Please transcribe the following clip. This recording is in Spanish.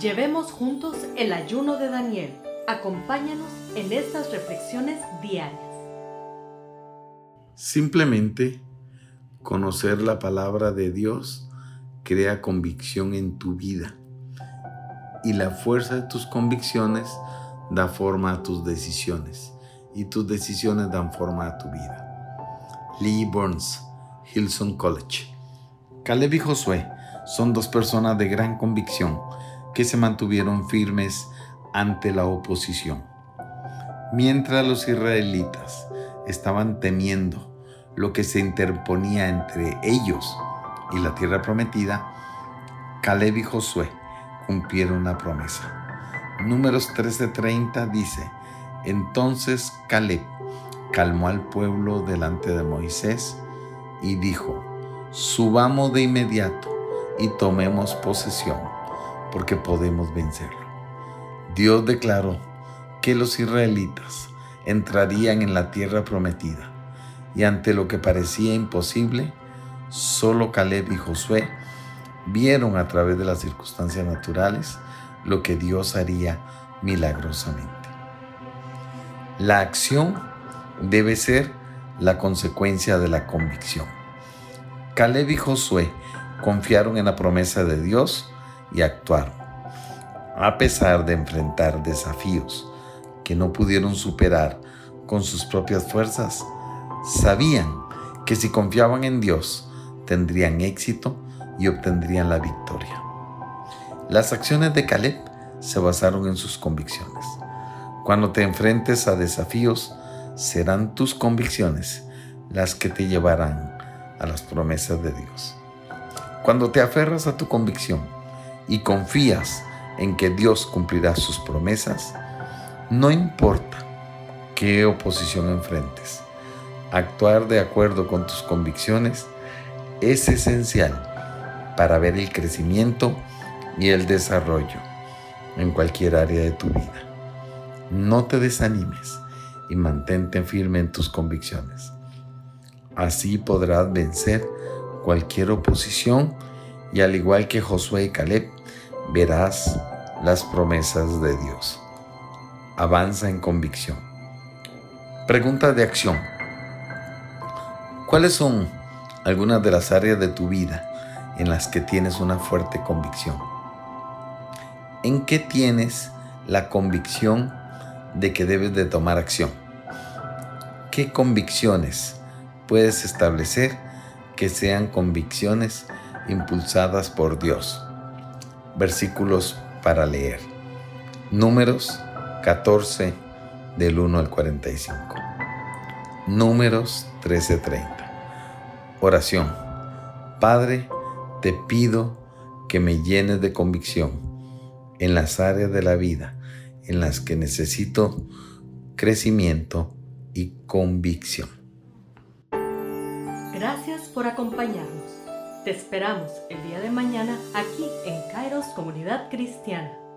Llevemos juntos el ayuno de Daniel. Acompáñanos en estas reflexiones diarias. Simplemente conocer la palabra de Dios crea convicción en tu vida y la fuerza de tus convicciones da forma a tus decisiones y tus decisiones dan forma a tu vida. Lee Burns, Hilson College. Caleb y Josué son dos personas de gran convicción que se mantuvieron firmes ante la oposición. Mientras los israelitas estaban temiendo lo que se interponía entre ellos y la tierra prometida, Caleb y Josué cumplieron la promesa. Números 13:30 dice, entonces Caleb calmó al pueblo delante de Moisés y dijo, subamos de inmediato y tomemos posesión porque podemos vencerlo. Dios declaró que los israelitas entrarían en la tierra prometida y ante lo que parecía imposible, solo Caleb y Josué vieron a través de las circunstancias naturales lo que Dios haría milagrosamente. La acción debe ser la consecuencia de la convicción. Caleb y Josué confiaron en la promesa de Dios y actuaron. A pesar de enfrentar desafíos que no pudieron superar con sus propias fuerzas, sabían que si confiaban en Dios tendrían éxito y obtendrían la victoria. Las acciones de Caleb se basaron en sus convicciones. Cuando te enfrentes a desafíos, serán tus convicciones las que te llevarán a las promesas de Dios. Cuando te aferras a tu convicción, y confías en que Dios cumplirá sus promesas, no importa qué oposición enfrentes. Actuar de acuerdo con tus convicciones es esencial para ver el crecimiento y el desarrollo en cualquier área de tu vida. No te desanimes y mantente firme en tus convicciones. Así podrás vencer cualquier oposición y al igual que Josué y Caleb, verás las promesas de Dios. Avanza en convicción. Pregunta de acción. ¿Cuáles son algunas de las áreas de tu vida en las que tienes una fuerte convicción? ¿En qué tienes la convicción de que debes de tomar acción? ¿Qué convicciones puedes establecer que sean convicciones impulsadas por Dios? Versículos para leer. Números 14 del 1 al 45. Números 13:30. Oración. Padre, te pido que me llenes de convicción en las áreas de la vida en las que necesito crecimiento y convicción. Gracias por acompañarnos. Te esperamos el día de mañana aquí en Kairos Comunidad Cristiana.